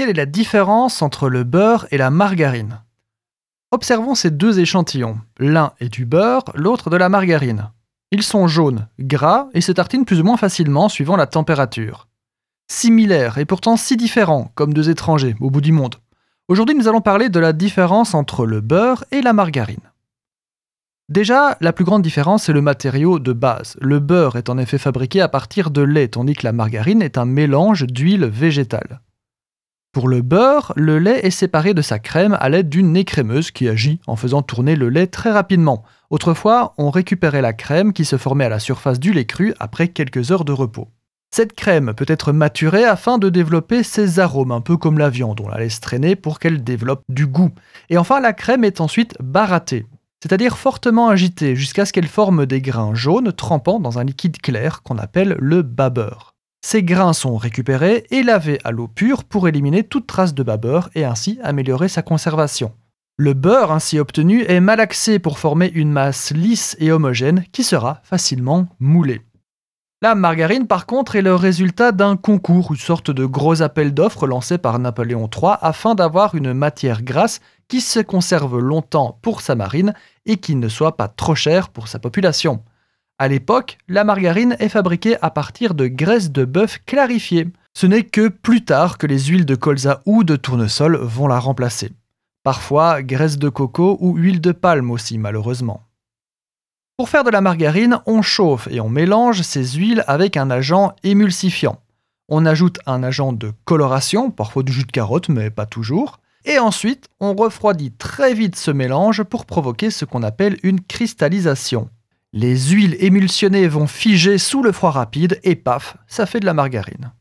quelle est la différence entre le beurre et la margarine? Observons ces deux échantillons. L'un est du beurre, l'autre de la margarine. Ils sont jaunes, gras et se tartinent plus ou moins facilement suivant la température. Similaires et pourtant si différents, comme deux étrangers au bout du monde. Aujourd'hui, nous allons parler de la différence entre le beurre et la margarine. Déjà, la plus grande différence, c'est le matériau de base. Le beurre est en effet fabriqué à partir de lait, tandis que la margarine est un mélange d'huile végétale. Pour le beurre, le lait est séparé de sa crème à l'aide d'une écrémeuse qui agit en faisant tourner le lait très rapidement. Autrefois, on récupérait la crème qui se formait à la surface du lait cru après quelques heures de repos. Cette crème peut être maturée afin de développer ses arômes, un peu comme la viande, on la laisse traîner pour qu'elle développe du goût. Et enfin, la crème est ensuite barattée, c'est-à-dire fortement agitée jusqu'à ce qu'elle forme des grains jaunes trempant dans un liquide clair qu'on appelle le babeur. Ces grains sont récupérés et lavés à l'eau pure pour éliminer toute trace de babeur et ainsi améliorer sa conservation. Le beurre ainsi obtenu est malaxé pour former une masse lisse et homogène qui sera facilement moulée. La margarine par contre est le résultat d'un concours, une sorte de gros appel d'offres lancé par Napoléon III afin d'avoir une matière grasse qui se conserve longtemps pour sa marine et qui ne soit pas trop chère pour sa population. À l'époque, la margarine est fabriquée à partir de graisse de bœuf clarifiée. Ce n'est que plus tard que les huiles de colza ou de tournesol vont la remplacer. Parfois, graisse de coco ou huile de palme aussi, malheureusement. Pour faire de la margarine, on chauffe et on mélange ces huiles avec un agent émulsifiant. On ajoute un agent de coloration, parfois du jus de carotte, mais pas toujours. Et ensuite, on refroidit très vite ce mélange pour provoquer ce qu'on appelle une cristallisation. Les huiles émulsionnées vont figer sous le froid rapide et paf, ça fait de la margarine.